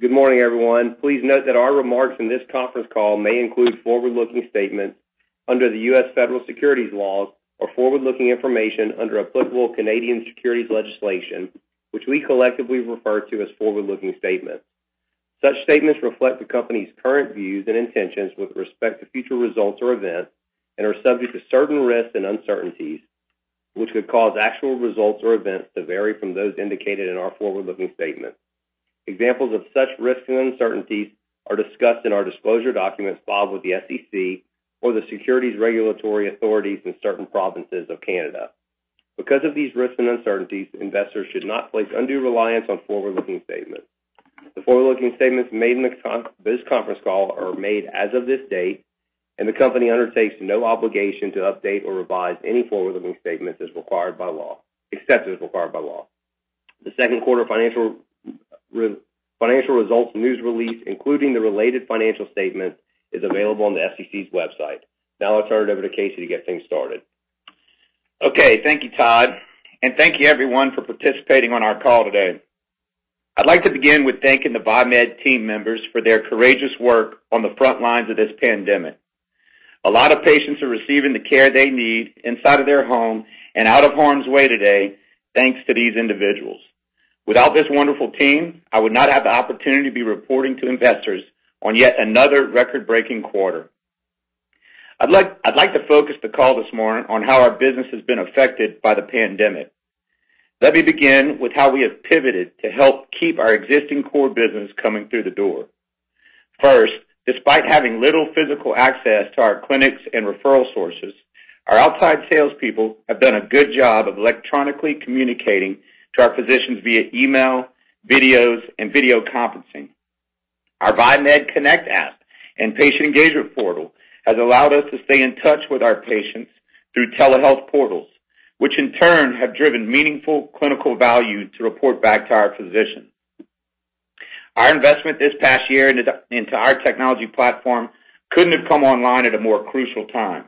Good morning, everyone. Please note that our remarks in this conference call may include forward-looking statements under the U.S. federal securities laws or forward-looking information under applicable Canadian securities legislation, which we collectively refer to as forward-looking statements. Such statements reflect the company's current views and intentions with respect to future results or events and are subject to certain risks and uncertainties, which could cause actual results or events to vary from those indicated in our forward-looking statements. Examples of such risks and uncertainties are discussed in our disclosure documents filed with the SEC or the securities regulatory authorities in certain provinces of Canada. Because of these risks and uncertainties, investors should not place undue reliance on forward-looking statements. The forward-looking statements made in this conference call are made as of this date, and the company undertakes no obligation to update or revise any forward-looking statements as required by law, except as required by law. The second quarter financial financial results news release, including the related financial statements, is available on the SEC's website. Now I'll turn it over to Casey to get things started. Okay, thank you, Todd, and thank you everyone for participating on our call today. I'd like to begin with thanking the VieMed team members for their courageous work on the front lines of this pandemic. A lot of patients are receiving the care they need inside of their home and out of harm's way today, thanks to these individuals. Without this wonderful team, I would not have the opportunity to be reporting to investors on yet another record-breaking quarter. I'd like, to focus the call this morning on how our business has been affected by the pandemic. Let me begin with how we have pivoted to help keep our existing core business coming through the door. First, despite having little physical access to our clinics and referral sources, our outside salespeople have done a good job of electronically communicating to our physicians via email, videos, and video conferencing. Our VieMed Connect app and patient engagement portal has allowed us to stay in touch with our patients through telehealth portals, which in turn have driven meaningful clinical value to report back to our physicians. Our investment this past year into our technology platform couldn't have come online at a more crucial time.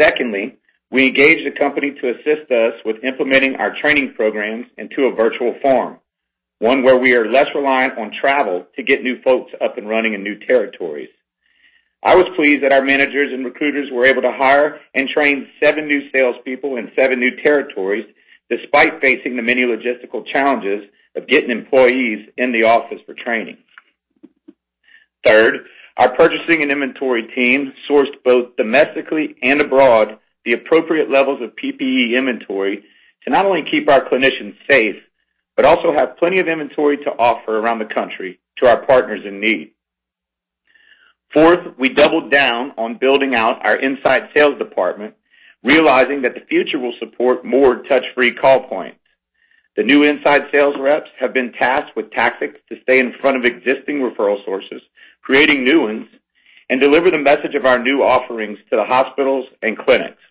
Secondly, we engaged a company to assist us with implementing our training programs into a virtual form, one where we are less reliant on travel to get new folks up and running in new territories. I was pleased that our managers and recruiters were able to hire and train seven new salespeople in seven new territories, despite facing the many logistical challenges of getting employees in the office for training. Third, our purchasing and inventory team sourced both domestically and abroad the appropriate levels of PPE inventory to not only keep our clinicians safe, but also have plenty of inventory to offer around the country to our partners in need. Fourth, we doubled down on building out our inside sales department, realizing that the future will support more touch-free call points. The new inside sales reps have been tasked with tactics to stay in front of existing referral sources, creating new ones, and deliver the message of our new offerings to the hospitals and clinics.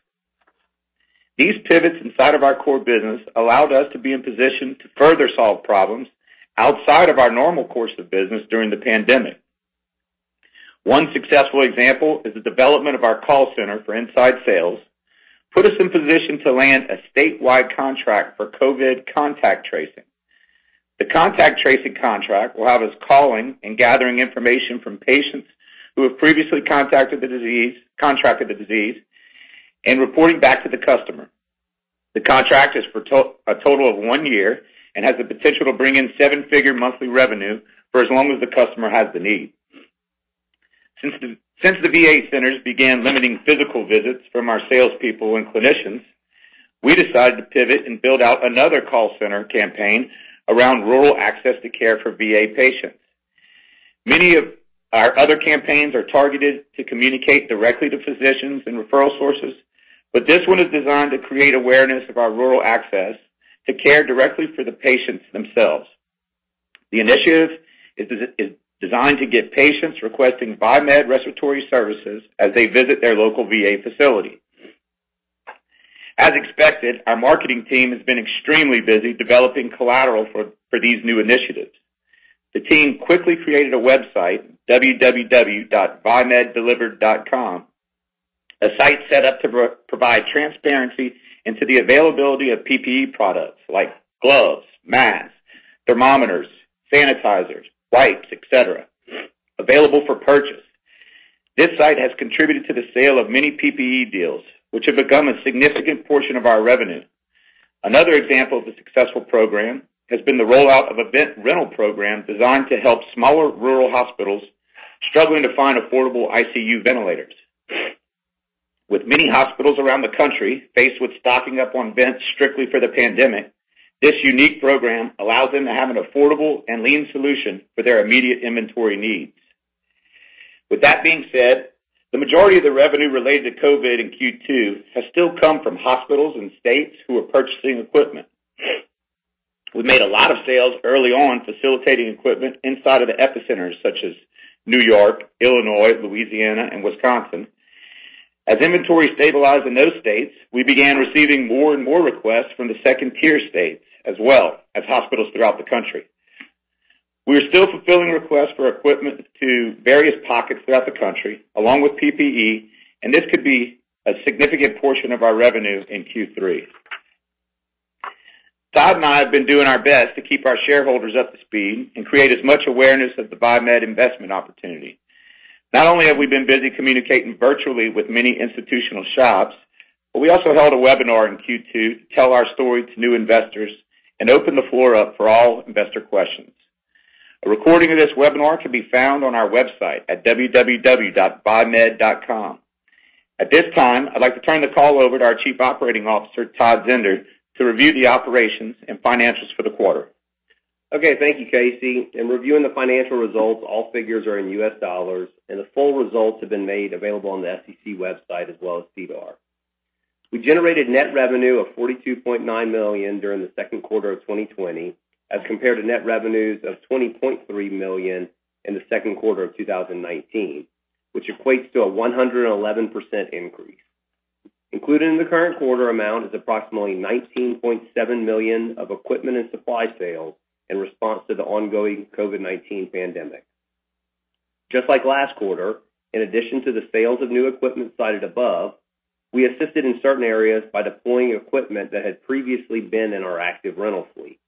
These pivots inside of our core business allowed us to be in position to further solve problems outside of our normal course of business during the pandemic. One successful example is the development of our call center for inside sales, put us in position to land a statewide contract for COVID contact tracing. The contact tracing contract will have us calling and gathering information from patients who have previously contacted the disease, contracted the disease, and reporting back to the customer. The contract is for a total of one year and has the potential to bring in seven-figure monthly revenue for as long as the customer has the need. Since the VA centers began limiting physical visits from our salespeople and clinicians, we decided to pivot and build out another call center campaign around rural access to care for VA patients. Many of our other campaigns are targeted to communicate directly to physicians and referral sources but this one is designed to create awareness of our rural access to care directly for the patients themselves. The initiative is designed to get patients requesting Viemed respiratory services as they visit their local VA facility. As expected, our marketing team has been extremely busy developing collateral for these new initiatives. The team quickly created a website, www.viemeddelivered.com, a site set up to provide transparency into the availability of PPE products like gloves, masks, thermometers, sanitizers, wipes, etc., available for purchase. This site has contributed to the sale of many PPE deals, which have become a significant portion of our revenue. Another example of a successful program has been the rollout of a vent rental program designed to help smaller rural hospitals struggling to find affordable ICU ventilators. With many hospitals around the country faced with stocking up on vents strictly for the pandemic, this unique program allows them to have an affordable and lean solution for their immediate inventory needs. With that being said, the majority of the revenue related to COVID in Q2 has still come from hospitals and states who are purchasing equipment. We made a lot of sales early on facilitating equipment inside of the epicenters such as New York, Illinois, Louisiana, and Wisconsin. As inventory stabilized in those states, we began receiving more and more requests from the second-tier states as well as hospitals throughout the country. We are still fulfilling requests for equipment to various pockets throughout the country, along with PPE, and this could be a significant portion of our revenue in Q3. Todd and I have been doing our best to keep our shareholders up to speed and create as much awareness of the Viemed investment opportunity. Not only have we been busy communicating virtually with many institutional shops, but we also held a webinar in Q2 to tell our story to new investors and open the floor up for all investor questions. A recording of this webinar can be found on our website at www.viemed.com. At this time, I'd like to turn the call over to our Chief Operating Officer, Todd Zehnder, to review the operations and financials for the quarter. Okay. Thank you, Casey. In reviewing the financial results, all figures are in US dollars, and the full results have been made available on the SEC website as well as SEDAR. We generated net revenue of 42.9 million during the second quarter of 2020 as compared to net revenues of 20.3 million in the second quarter of 2019, which equates to a 111% increase. Included in the current quarter amount is approximately 19.7 million of equipment and supply sales in response to the ongoing COVID-19 pandemic. Just like last quarter, in addition to the sales of new equipment cited above, we assisted in certain areas by deploying equipment that had previously been in our active rental fleet.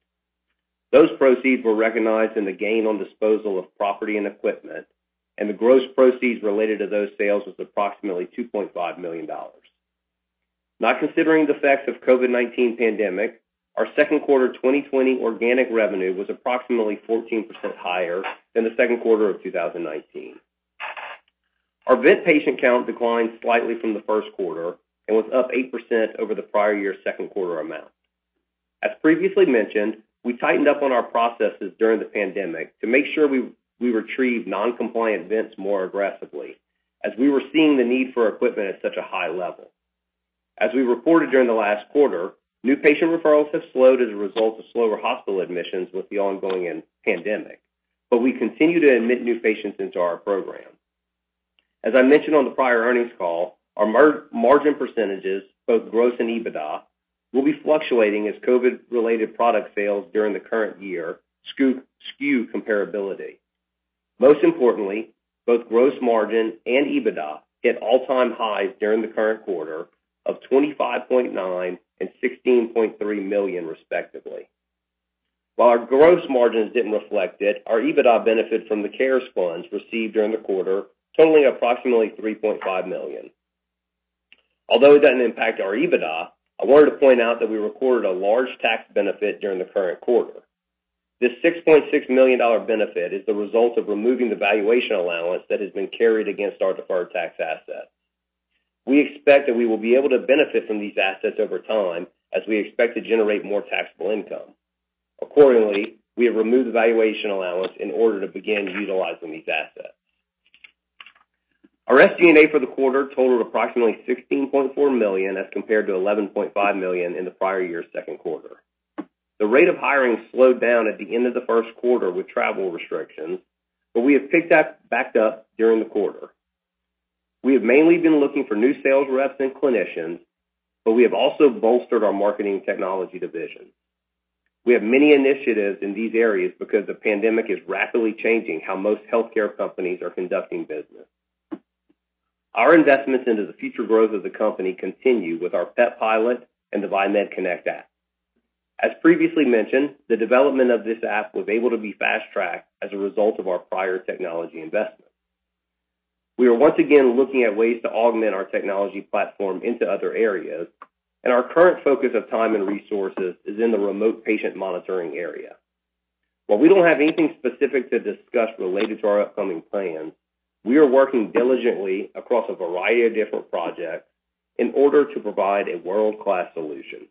Those proceeds were recognized in the gain on disposal of property and equipment, and the gross proceeds related to those sales was approximately $2.5 million. Not considering the effects of COVID-19 pandemic, our second quarter 2020 organic revenue was approximately 14% higher than the second quarter of 2019. Our vent patient count declined slightly from the first quarter and was up 8% over the prior year's second quarter amount. As previously mentioned, we tightened up on our processes during the pandemic to make sure we we retrieve non-compliant vents more aggressively, as we were seeing the need for equipment at such a high level. As we reported during the last quarter, new patient referrals have slowed as a result of slower hospital admissions with the ongoing pandemic, but we continue to admit new patients into our program. As I mentioned on the prior earnings call, our margin percentages, both gross and EBITDA, will be fluctuating as COVID-related product sales during the current year skew comparability. Most importantly, both gross margin and EBITDA hit all-time highs during the current quarter of $25.9 million and 16.3 million, respectively. While our gross margins didn't reflect it, our EBITDA benefited from the CARES funds received during the quarter, totaling approximately 3.5 million. Although it doesn't impact our EBITDA, I wanted to point out that we recorded a large tax benefit during the current quarter. This $6.6 million benefit is the result of removing the valuation allowance that has been carried against our deferred tax assets. We expect that we will be able to benefit from these assets over time as we expect to generate more taxable income. Accordingly, we have removed the valuation allowance in order to begin utilizing these assets. Our SG&A for the quarter totaled approximately 16.4 million as compared to 11.5 million in the prior year's second quarter. The rate of hiring slowed down at the end of the first quarter with travel restrictions, but we have picked that back up during the quarter. We have mainly been looking for new sales reps and clinicians, but we have also bolstered our marketing technology division. We have many initiatives in these areas because the pandemic is rapidly changing how most healthcare companies are conducting business. Our investments into the future growth of the company continue with our PEP pilot and the Viemed Connect app. As previously mentioned, the development of this app was able to be fast-tracked as a result of our prior technology investments. We are once again looking at ways to augment our technology platform into other areas, and our current focus of time and resources is in the remote patient monitoring area. While we don't have anything specific to discuss related to our upcoming plans, we are working diligently across a variety of different projects in order to provide a world-class solution.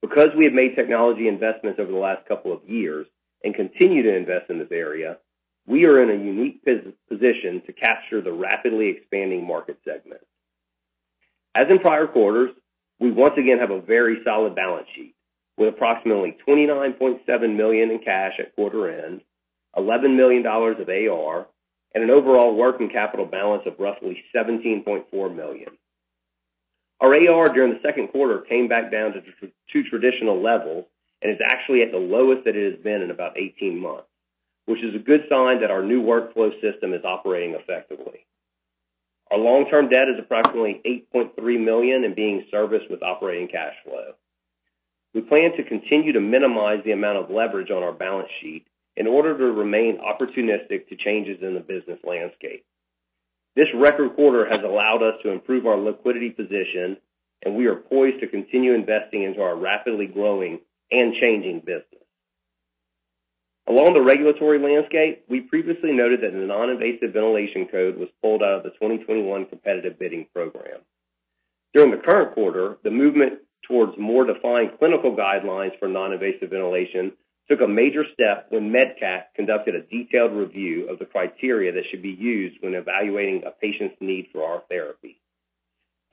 Because we have made technology investments over the last couple of years and continue to invest in this area, we are in a unique position to capture the rapidly expanding market segment. As in prior quarters, we once again have a very solid balance sheet with approximately 29.7 million in cash at quarter end, $11 million of AR, and an overall working capital balance of roughly 17.4 million. Our AR during the second quarter came back down to traditional levels and is actually at the lowest that it has been in about 18 months, which is a good sign that our new workflow system is operating effectively. Our long-term debt is approximately 8.3 million and being serviced with operating cash flow. We plan to continue to minimize the amount of leverage on our balance sheet in order to remain opportunistic to changes in the business landscape. This record quarter has allowed us to improve our liquidity position, and we are poised to continue investing into our rapidly growing and changing business. Along the regulatory landscape, we previously noted that the non-invasive ventilation code was pulled out of the 2021 competitive bidding program. During the current quarter, the movement towards more defined clinical guidelines for non-invasive ventilation took a major step when MedCAC conducted a detailed review of the criteria that should be used when evaluating a patient's need for our therapy.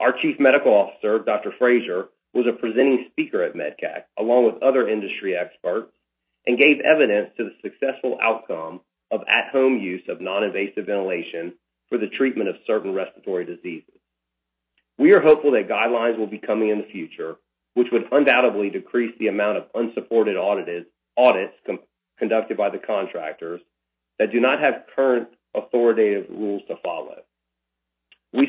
Our Chief Medical Officer, Dr. Frazier, was a presenting speaker at MedCAC, along with other industry experts, and gave evidence to the successful outcome of at-home use of non-invasive ventilation for the treatment of certain respiratory diseases. We are hopeful that guidelines will be coming in the future, which would undoubtedly decrease the amount of unsupported audits conducted by the contractors that do not have current authoritative rules to follow. We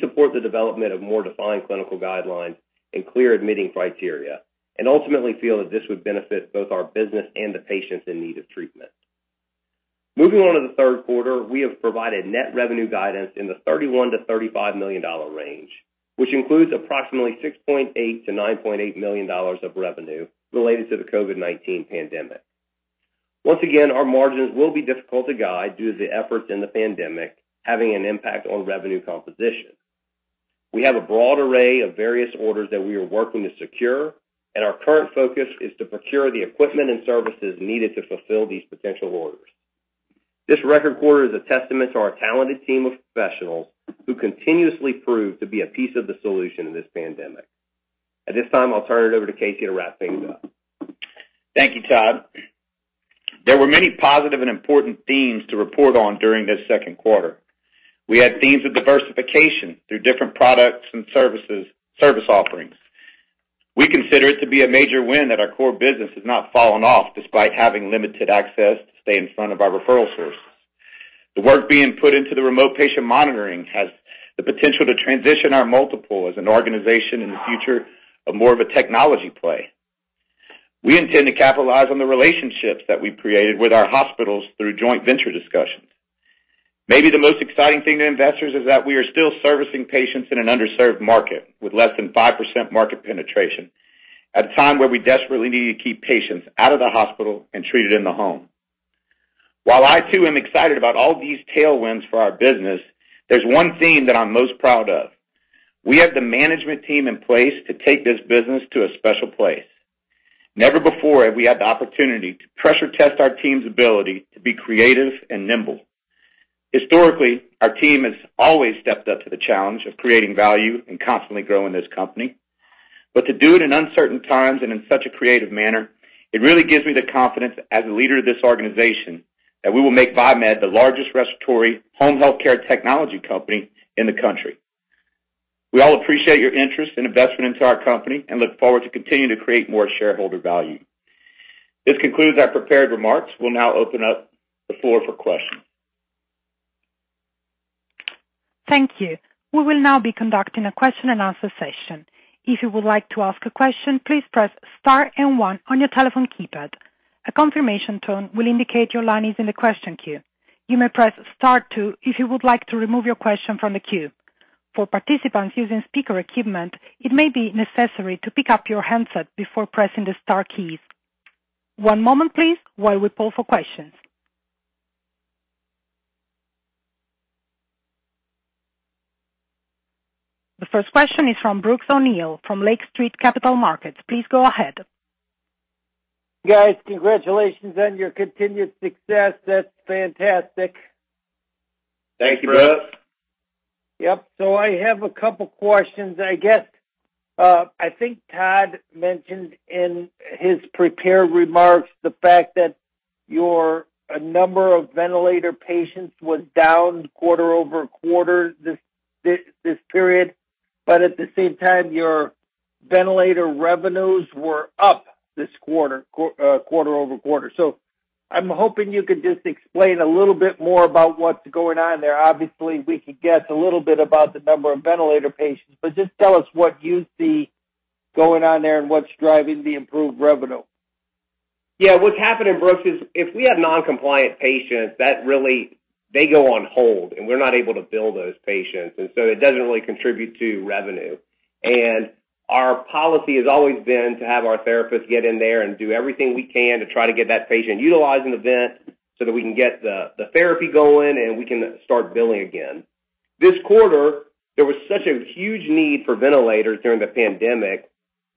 support the development of more defined clinical guidelines and clear admitting criteria, and ultimately feel that this would benefit both our business and the patients in need of treatment. Moving on to the third quarter, we have provided net revenue guidance in the $31 million-$35 million range, which includes approximately $6.8 million-$9.8 million of revenue related to the COVID-19 pandemic. Once again, our margins will be difficult to guide due to the efforts in the pandemic having an impact on revenue composition. We have a broad array of various orders that we are working to secure, and our current focus is to procure the equipment and services needed to fulfill these potential orders. This record quarter is a testament to our talented team of professionals who continuously prove to be a piece of the solution in this pandemic. At this time, I'll turn it over to Casey to wrap things up. Thank you, Todd. There were many positive and important themes to report on during this second quarter. We had themes of diversification through different products and services, service offerings. We consider it to be a major win that our core business has not fallen off despite having limited access to stay in front of our referral sources. The work being put into the remote patient monitoring has the potential to transition our multiple as an organization in the future of more of a technology play. We intend to capitalize on the relationships that we've created with our hospitals through joint venture discussions. Maybe the most exciting thing to investors is that we are still servicing patients in an underserved market with less than 5% market penetration at a time where we desperately need to keep patients out of the hospital and treated in the home. While I too am excited about all these tailwinds for our business, there's one theme that I'm most proud of. We have the management team in place to take this business to a special place. Never before have we had the opportunity to pressure test our team's ability to be creative and nimble. Historically, our team has always stepped up to the challenge of creating value and constantly growing this company. But to do it in uncertain times and in such a creative manner, it really gives me the confidence as a leader of this organization that we will make VieMed the largest respiratory home healthcare technology company in the country. We all appreciate your interest and investment into our company and look forward to continuing to create more shareholder value. This concludes our prepared remarks. We'll now open up the floor for questions. Thank you. We will now be conducting a question and answer session. If you would like to ask a question, please press star and one on your telephone keypad. A confirmation tone will indicate your line is in the question queue. You may press star two if you would like to remove your question from the queue. For participants using speaker equipment, it may be necessary to pick up your handset before pressing the star keys. One moment please while we poll for questions. The first question is from Brooks O'Neil from Lake Street Capital Markets. Please go ahead. Guys, congratulations on your continued success. That's fantastic. Thank you, Brooks. Yep. So I have a couple questions. I guess, uh, I think Todd mentioned in his prepared remarks the fact that your number of ventilator patients was down quarter-over-quarter this period, but at the same time, your ventilator revenues were up this quarter, quarter-over-quarter. Uh, so I'm hoping you could just explain a little bit more about what's going on there. Obviously, we could guess a little bit about the number of ventilator patients, but just tell us what you see going on there and what's driving the improved revenue. Yeah. What's happening, Brooks, is if we have non-compliant patients, they go on hold, and we're not able to bill those patients, and so it doesn't really contribute to revenue. And our policy has always been to have our therapists get in there and do everything we can to try to get that patient utilizing the vent so that we can get the therapy going, and we can start billing again. This quarter, there was such a huge need for ventilators during the pandemic.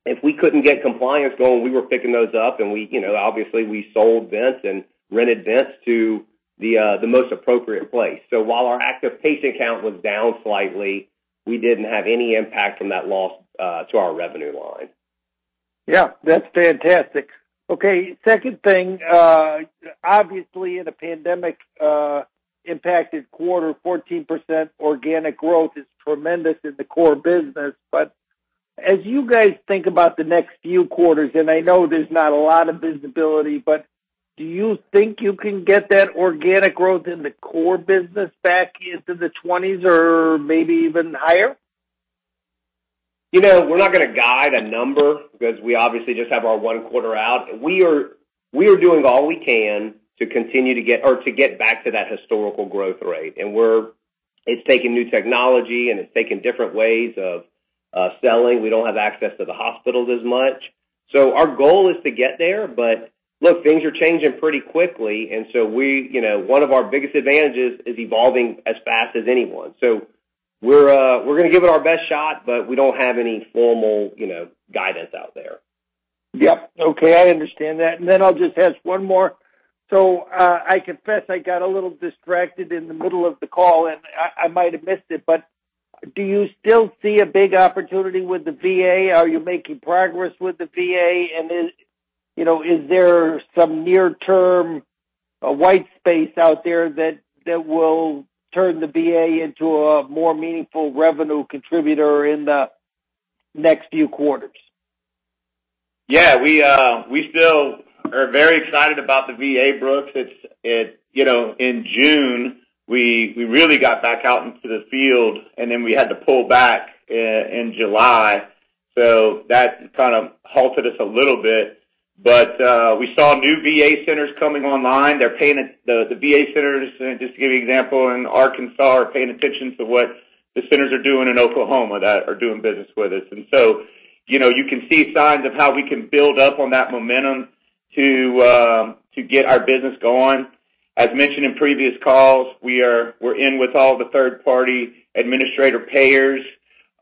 If we couldn't get compliance going, we were picking those up, and we, you know, obviously, we sold vents and rented vents to the uh, the most appropriate place. So while our active patient count was down slightly, we didn't have any impact from that loss uh, to our revenue line. Yeah, that's fantastic. Okay, second thing. uh, Obviously, in a pandemic-impacted quarter, 14% organic growth is tremendous in the core business. But as you guys think about the next few quarters, and I know there's not a lot of visibility, but do you think you can get that organic growth in the core business back into the 20s or maybe even higher? You know, we're not going to guide a number because we obviously just have our one quarter out. We are we are doing all we can to continue to get or to get back to that historical growth rate. And we're it's taking new technology, and it's taking different ways of uh, selling. We don't have access to the hospitals as much. So our goal is to get there, but look, things are changing pretty quickly, and so we, you know, one of our biggest advantages is evolving as fast as anyone. So we're uh, we're going to give it our best shot, but we don't have any formal you know, guidance out there. Yep. Okay, I understand that. And then I'll just ask one more. So uh, I confess I got a little distracted in the middle of the call, and I might have missed it, but do you still see a big opportunity with the VA? Are you making progress with the VA? And is there some near-term uh, white space out there that will turn the VA into a more meaningful revenue contributor in the next few quarters? Yeah. We uh, still are very excited about the VA, Brooks. It's it you know, in June, we really got back out into the field, and then we had to pull back uh, in July. So that kind of halted us a little bit. We saw new VA centers coming online. They're paying the the VA centers, just to give you an example, in Arkansas, are paying attention to what the centers are doing in Oklahoma that are doing business with us. And so, you know, you can see signs of how we can build up on that momentum to um, to get our business going. As mentioned in previous calls, we're we're in with all the third-party administrator payers.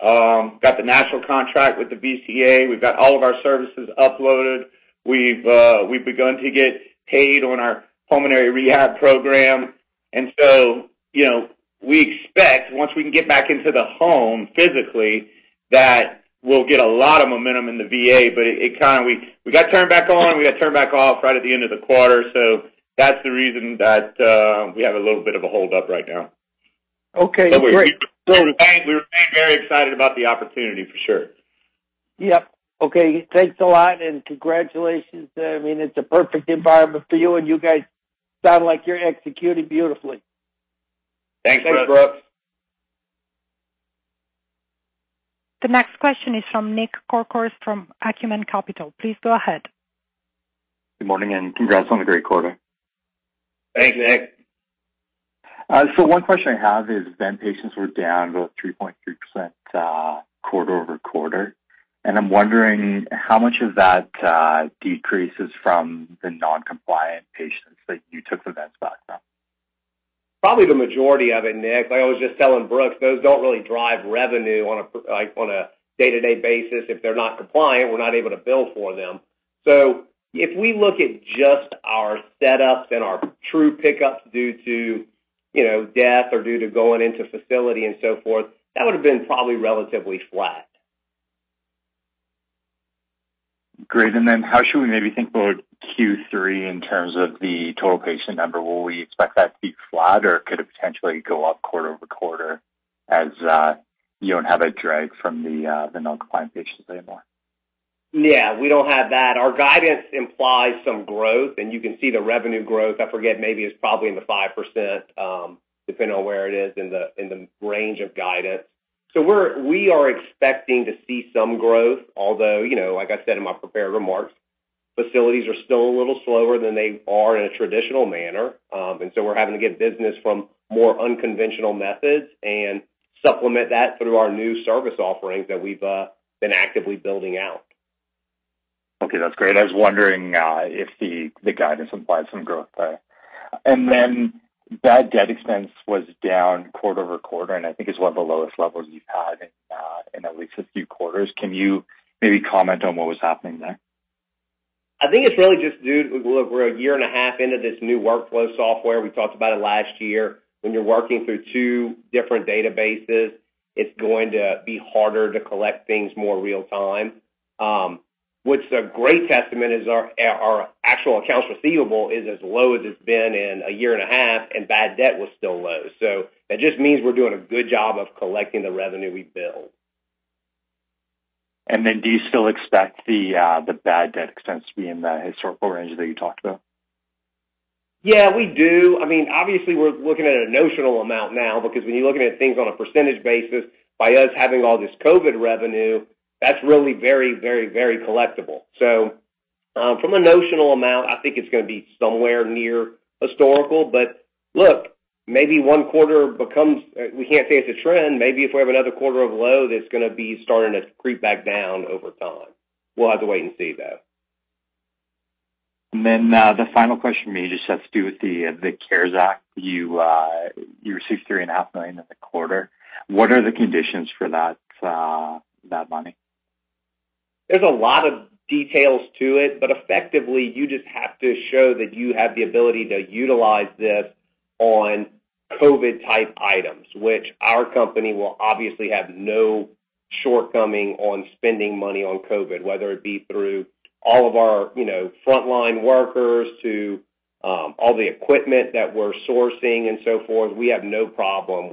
Um, got the national contract with the VCA. We've got all of our services uploaded. We've uh, we've begun to get paid on our pulmonary rehab program. And so you know we expect once we can get back into the home physically, that we'll get a lot of momentum in the VA, but it kind of we we got turned back on, we got turned back off right at the end of the quarter. So that's the reason that uh, we have a little bit of a hold up right now. Okay, so We great. remain very excited about the opportunity for sure. Yep. Okay. Thanks a lot and congratulations. I mean, it's a perfect environment for you, and you guys sound like you're executing beautifully. Thanks, Thanks, Brooks. Brooks. The next question is from Nick Corcoran from Acumen Capital. Please go ahead. Good morning, and congrats on the great quarter. Thanks, Nick. Uh so one question I have is vent patients were down about 3.3% quarter-over-quarter, and I'm wondering how much of that uh, decrease is from the non-compliant patients that you took the vents back from? Probably the majority of it, Nick. Like I was just telling Brooks, those don't really drive revenue on a like on a day-to-day basis. If they're not compliant, we're not able to bill for them. So if we look at just our setups and our true pickups due to you know, death or due to going into facility and so forth, that would've been probably relatively flat. Great. And then how should we maybe think about Q3 in terms of the total patient number? Will we expect that to be flat, or could it potentially go up quarter-over-quarter as uh, you don't have a drag from uh, the non-compliant patients anymore? Yeah, we don't have that. Our guidance implies some growth, and you can see the revenue growth. I forget, maybe it's probably in the 5%, um, depending on where it is in the in the range of guidance. So we are we are expecting to see some growth, although, you know, like I said in my prepared remarks, facilities are still a little slower than they are in a traditional manner. Um, and so we're having to get business from more unconventional methods and supplement that through our new service offerings that we've uh, been actively building out. Okay, that's great. I was wondering uh, if the guidance implies some growth there. Bad debt expense was down quarter-over-quarter, and I think it's one of the lowest levels you've had uh, in at least a few quarters. Can you maybe comment on what was happening there? I think it's really just due to, look, we're a year and a half into this new workflow software. We talked about it last year. When you're working through two different databases, it's going to be harder to collect things more real time. Um, What's a great testament is our our actual accounts receivable is as low as it's been in a year and a half, and bad debt was still low. So that just means we're doing a good job of collecting the revenue we bill. And then do you still expect the uh the bad debt expense to be in the historical range that you talked about? Yeah, we do. I mean, obviously, we're looking at a notional amount now because when you're looking at things on a percentage basis, by us having all this COVID revenue, that's really very very, very collectible. So um, from a notional amount, I think it's going to be somewhere near historical. But look, maybe one quarter becomes, we can't say it's a trend. Maybe if we have another quarter of low, that's going to be starting to creep back down over time. We'll have to wait and see, though. And then uh, the final question for me just has to do with the CARES Act. You uh, you received 3.5 million in the quarter. What are the conditions for that uh, that money? There's a lot of details to it, but effectively, you just have to show that you have the ability to utilize this on COVID-type items, which our company will obviously have no shortcoming on spending money on COVID, whether it be through all of our you know, frontline workers to um, all the equipment that we're sourcing and so forth. We have no problem.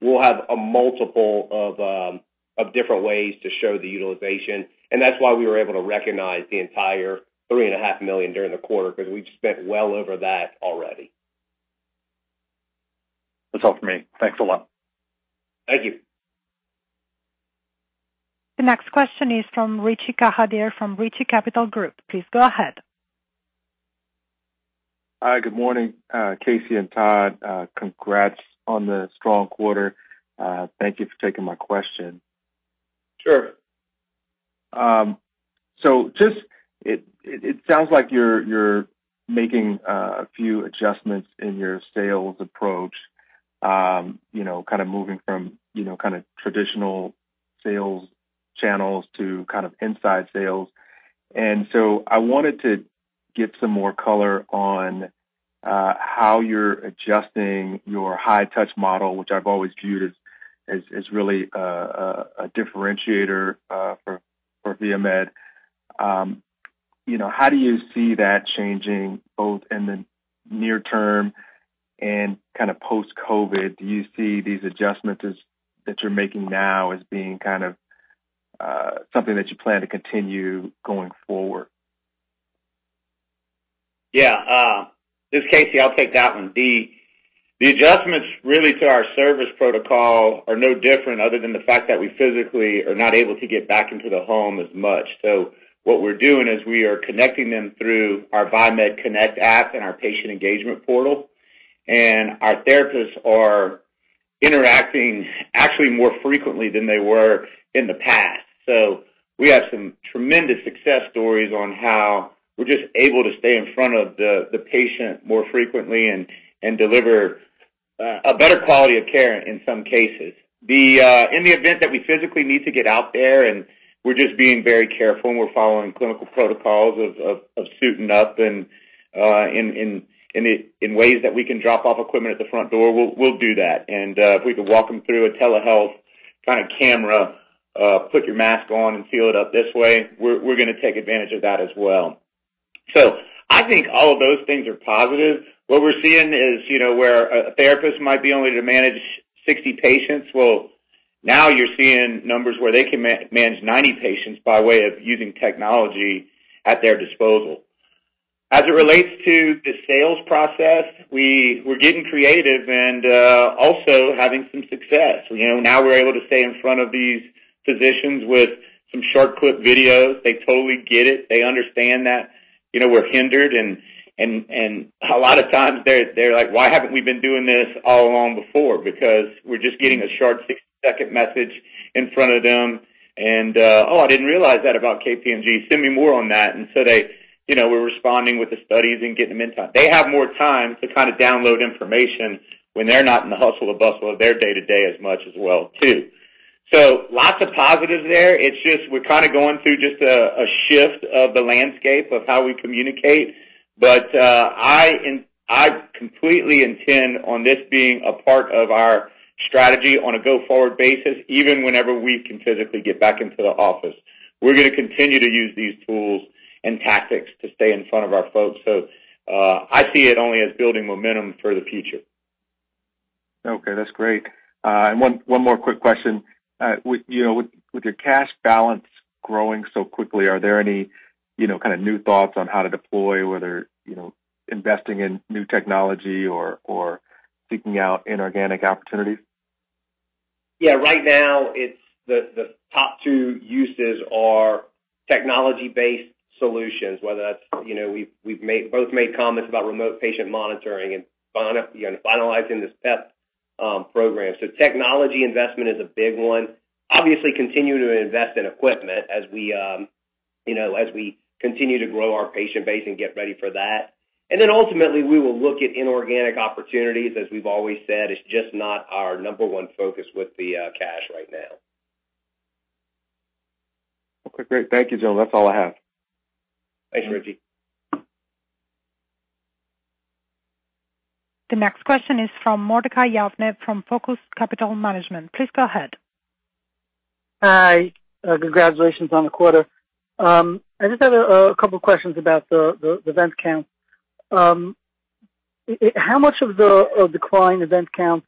We'll have a multiple of um, of different ways to show the utilization, and that's why we were able to recognize the entire 3.5 million during the quarter, because we've spent well over that already. That's all for me. Thanks a lot. Thank you. The next question is from Richi Kahadir from Richi Capital Group. Please go ahead. Hi, good morning, uh, Casey and Todd. Uh, congrats on the strong quarter. Uh, thank you for taking my question. Sure. It it, it sounds like you're you're making a few adjustments in your sales approach, Um, you know, kind of moving from you know kind of traditional sales channels to kind of inside sales. And so I wanted to get some more color on how you're adjusting your high touch model, which I've always viewed as is really a, a, a differentiator uh, for for VieMed. Um, you know, how do you see that changing both in the near term and kind of post COVID? Do you see these adjustments that you're making now as being kind of uh, something that you plan to continue going forward? Yeah, uh, this is Casey. I'll take that one. The adjustments really to our service protocol are no different other than the fact that we physically are not able to get back into the home as much. So what we're doing is we are connecting them through our VieMed Connect app and our patient engagement portal. And our therapists are interacting actually more frequently than they were in the past. So we have some tremendous success stories on how we're just able to stay in front of the, the patient more frequently and, and deliver a better quality of care in some cases. The uh, in the event that we physically need to get out there and we're just being very careful and we're following clinical protocols of, of, of suiting up and uh, in in in, in ways that we can drop off equipment at the front door, we'll we'll do that. And uh, if we could walk them through a telehealth kind of camera, uh, put your mask on and seal it up this way, we're we're going to take advantage of that as well. So I think all of those things are positive. What we're seeing is, you know, where a therapist might be only to manage 60 patients, well, now you're seeing numbers where they can ma- manage 90 patients by way of using technology at their disposal. As it relates to the sales process, we we're getting creative and uh, also having some success. You know, now we're able to stay in front of these physicians with some short clip videos. They totally get it. They understand that you know we're hindered and and and a lot of times they're they're like, why haven't we been doing this all along before? Because we're just getting a short sixty second message in front of them, and uh, oh, I didn't realize that about KPMG. Send me more on that. And so they, you know, we're responding with the studies and getting them in time. They have more time to kind of download information when they're not in the hustle and bustle of their day to day as much as well too. So lots of positives there. It's just we're kind of going through just a, a shift of the landscape of how we communicate but uh, I completely intend on this being a part of our strategy on a go forward basis, even whenever we can physically get back into the office. We're going to continue to use these tools and tactics to stay in front of our folks. So uh, I see it only as building momentum for the future. Okay, that's great. Uh, and one one more quick question. With, you know, with with your cash balance growing so quickly, are there any you know, kind of new thoughts on how to deploy, whether, you know, investing in new technology or, or seeking out inorganic opportunities? Yeah, right now it's the, the top two uses are technology based solutions, whether that's, you know, we've, we've made, both made comments about remote patient monitoring and final, you know, finalizing this PEP um, program. So technology investment is a big one. Obviously continue to invest in equipment as we, um, you know, as we continue to grow our patient base and get ready for that. And then ultimately, we will look at inorganic opportunities. As we've always said, it's just not our number one focus with the uh, cash right now. Okay, great. Thank you, Joe. That's all I have. Thanks, Richie. The next question is from Mordecai Yavne from Focus Capital Management. Please go ahead. Hi. Uh, congratulations on the quarter. I just have a, a couple questions about the, the, the vent count. Um, it, how much of the of decline vent count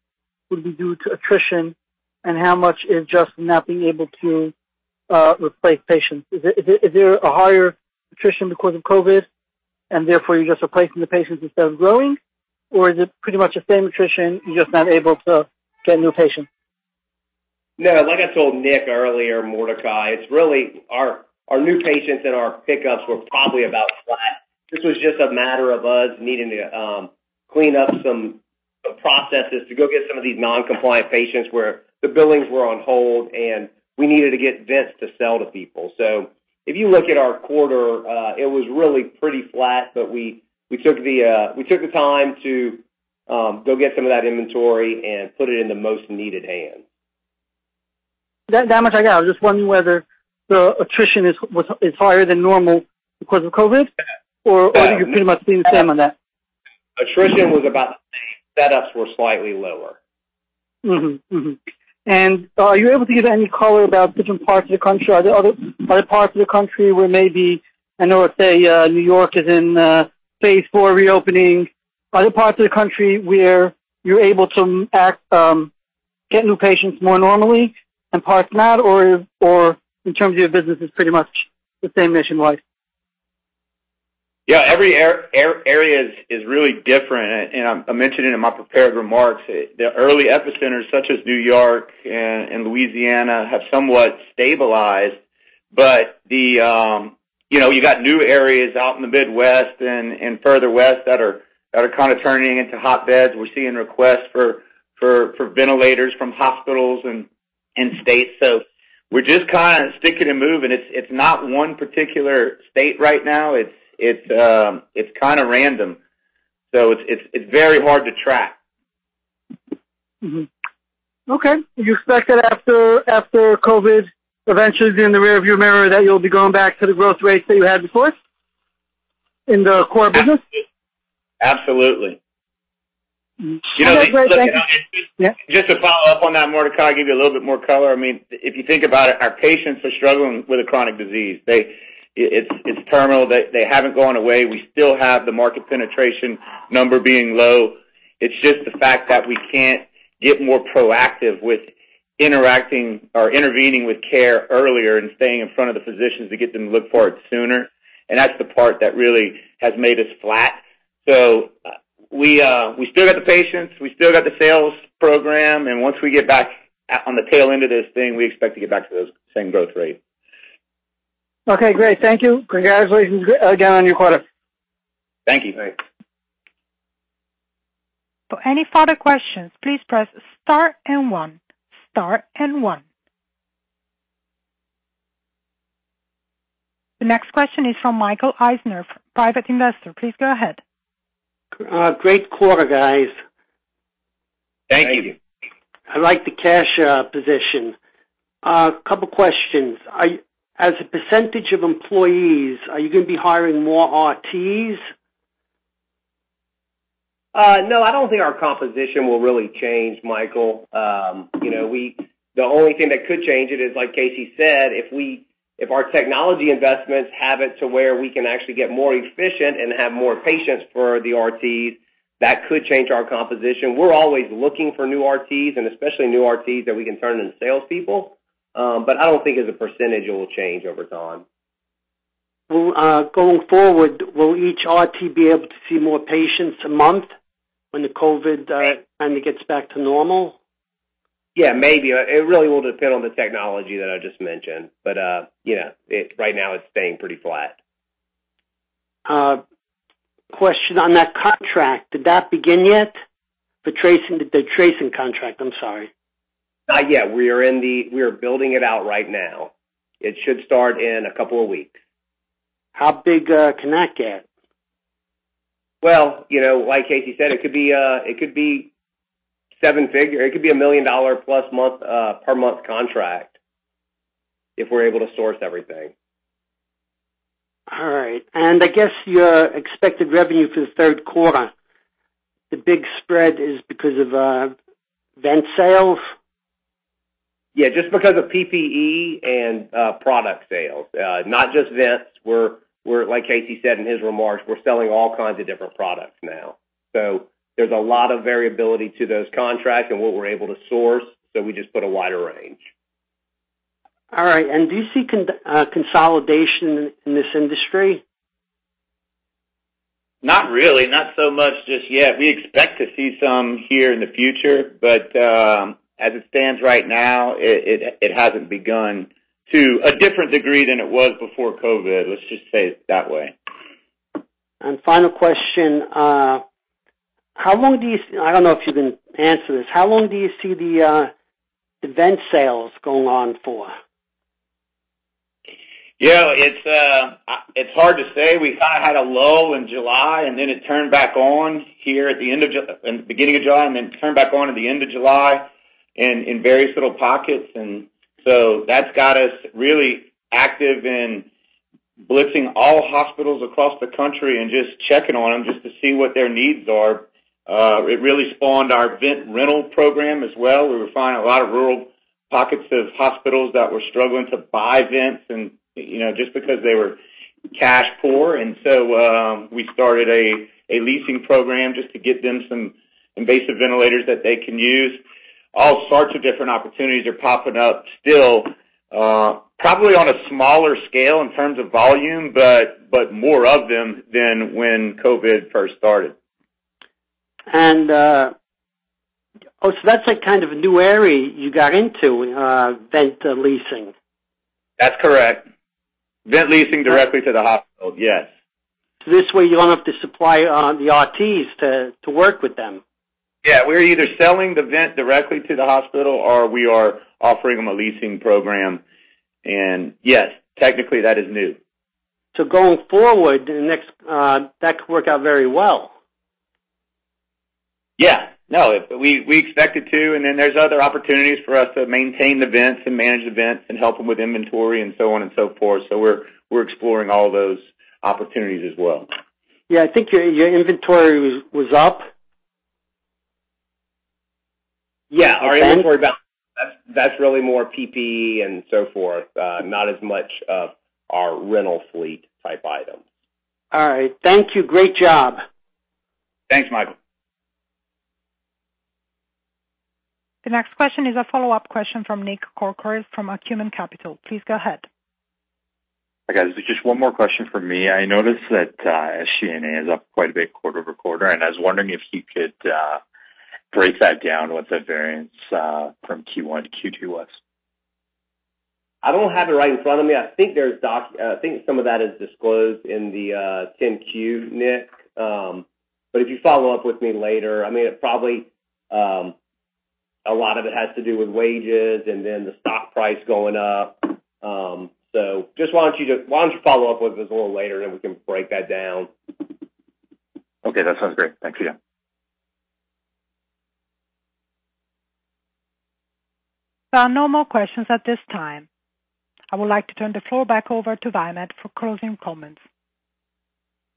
would be due to attrition, and how much is just not being able to uh, replace patients? Is, it, is, it, is there a higher attrition because of COVID, and therefore you're just replacing the patients instead of growing, or is it pretty much the same attrition, you're just not able to get new patients? No, like I told Nick earlier, Mordecai, it's really our our new patients and our pickups were probably about flat. This was just a matter of us needing to um, clean up some, some processes to go get some of these non-compliant patients where the billings were on hold and we needed to get vents to sell to people. So if you look at our quarter, uh, it was really pretty flat, but we, we took the, uh, we took the time to, um, go get some of that inventory and put it in the most needed hands. That, that much I got. I was just wondering whether the attrition is was is higher than normal because of COVID, or, or you pretty much seeing the same on that? Attrition was about the same. Setups were slightly lower. Mm-hmm, mm-hmm. And are you able to give any color about different parts of the country? Are there other, are there parts of the country where maybe, I know, let's say, uh, New York is in uh, phase four reopening. Are there parts of the country where you're able to act, um, get new patients more normally and parts not, or, or in terms of your business is pretty much the same nationwide? Yeah, every er- er- area is, is really different, and I mentioned it in my prepared remarks. The early epicenters, such as New York and, and Louisiana, have somewhat stabilized, but the um, you know you got new areas out in the Midwest and, and further west that are that are kind of turning into hotbeds. We're seeing requests for for for ventilators from hospitals and and states. So we're just kind of sticking and moving. It's it's not one particular state right now. It's it's um, it's kind of random, so it's it's it's very hard to track. Mm-hmm. Okay, you expect that after after COVID eventually in the rearview mirror that you'll be going back to the growth rates that you had before in the core business? Absolutely. You know, look, you know, just, Yeah. just to follow up on that, Mordecai, give you a little bit more color. I mean, if you think about it, our patients are struggling with a chronic disease. They, it's it's terminal. They they haven't gone away. We still have the market penetration number being low. It's just the fact that we can't get more proactive with interacting or intervening with care earlier and staying in front of the physicians to get them to look for it sooner. And that's the part that really has made us flat. So we uh, we still got the patients, we still got the sales program, and once we get back on the tail end of this thing, we expect to get back to those same growth rates. Okay, great. Thank you. Congratulations again on your quarter. Thank you. Thanks. For any further questions, please press star and one. Star and one. The next question is from Michael Eisner, private investor. Please go ahead. Uh, great quarter, guys. Thank, Thank you. you. I like the cash uh, position. A uh, couple questions. Are you, as a percentage of employees, are you going to be hiring more RTs? Uh, no, I don't think our composition will really change, Michael. Um, you know, we the only thing that could change it is, like Casey said, if we if our technology investments have it to where we can actually get more efficient and have more patients for the RTs, that could change our composition. We're always looking for new RTs and especially new RTs that we can turn into salespeople. Um, but I don't think as a percentage it will change over time. Will, uh, going forward, will each RT be able to see more patients a month when the COVID uh, kind of gets back to normal? Yeah, maybe. Uh, It really will depend on the technology that I just mentioned. But, uh, you know, it, right now it's staying pretty flat. Uh, question on that contract. Did that begin yet? The tracing, the, the tracing contract, I'm sorry. Not yet. We are in the, we are building it out right now. It should start in a couple of weeks. How big uh, can that get? Well, you know, like Casey said, it could be, uh, it could be seven figure. It could be a million dollar plus month, uh, per month contract if we're able to source everything. All right. And I guess your expected revenue for the third quarter, the big spread is because of uh, vent sales. Yeah, just because of PPE and uh, product sales, uh, not just vents. We're we're like Casey said in his remarks, we're selling all kinds of different products now. So there's a lot of variability to those contracts and what we're able to source. So we just put a wider range. All right. And do you see con- uh, consolidation in this industry? Not really, not so much just yet. We expect to see some here in the future, but um, as it stands right now, it, it it hasn't begun to a different degree than it was before COVID. Let's just say it that way. And final question: uh, How long do you? I don't know if you can answer this. How long do you see the uh, the vent sales going on for? Yeah, it's uh, it's hard to say. We kind of had a lull in July, and then it turned back on here at the end of in the beginning of July, and then turned back on at the end of July, in in various little pockets, and so that's got us really active in blitzing all hospitals across the country and just checking on them just to see what their needs are. Uh, it really spawned our vent rental program as well. We were finding a lot of rural pockets of hospitals that were struggling to buy vents and, you know, just because they were cash poor. And so, um, we started a, a leasing program just to get them some invasive ventilators that they can use. All sorts of different opportunities are popping up still, uh, probably on a smaller scale in terms of volume, but, but more of them than when COVID first started. And, uh, oh, so that's like kind of a new area you got into, uh, vent uh, leasing. That's correct. Vent leasing directly to the hospital, yes. So this way you don't have to supply uh, the RTs to, to work with them. Yeah, we're either selling the vent directly to the hospital or we are offering them a leasing program. And yes, technically that is new. So going forward, the next uh, that could work out very well. Yeah, no, if we we expect it to, and then there's other opportunities for us to maintain the vents and manage the vents and help them with inventory and so on and so forth. So we're we're exploring all those opportunities as well. Yeah, I think your your inventory was was up. Yeah, our Okay. inventory balance, that's, that's really more PPE and so forth, uh, not as much of our rental fleet type items. All right, thank you. Great job. Thanks, Michael. The next question is a follow-up question from Nick Corcoran from Acumen Capital. Please go ahead. Hi, guys. Just one more question from me. I noticed that uh, SG&A is up quite a bit quarter-over-quarter, and I was wondering if you could uh, break that down, what the variance uh, from Q1 to Q2 was. I don't have it right in front of me. I think there's doc. I think some of that is disclosed in the uh, 10Q, Nick. Um, but if you follow up with me later, I mean, it probably um, a lot of it has to do with wages and then the stock price going up. Um, so just why don't you just, why don't you follow up with us a little later and we can break that down. Okay, that sounds great. Thanks again. There are no more questions at this time. I would like to turn the floor back over to Viemed for closing comments.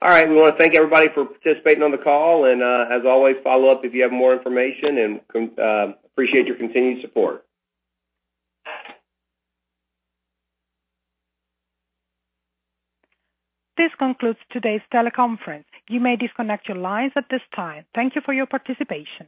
All right, we want to thank everybody for participating on the call, and uh, as always, follow up if you have more information, and uh, appreciate your continued support. This concludes today's teleconference. You may disconnect your lines at this time. Thank you for your participation.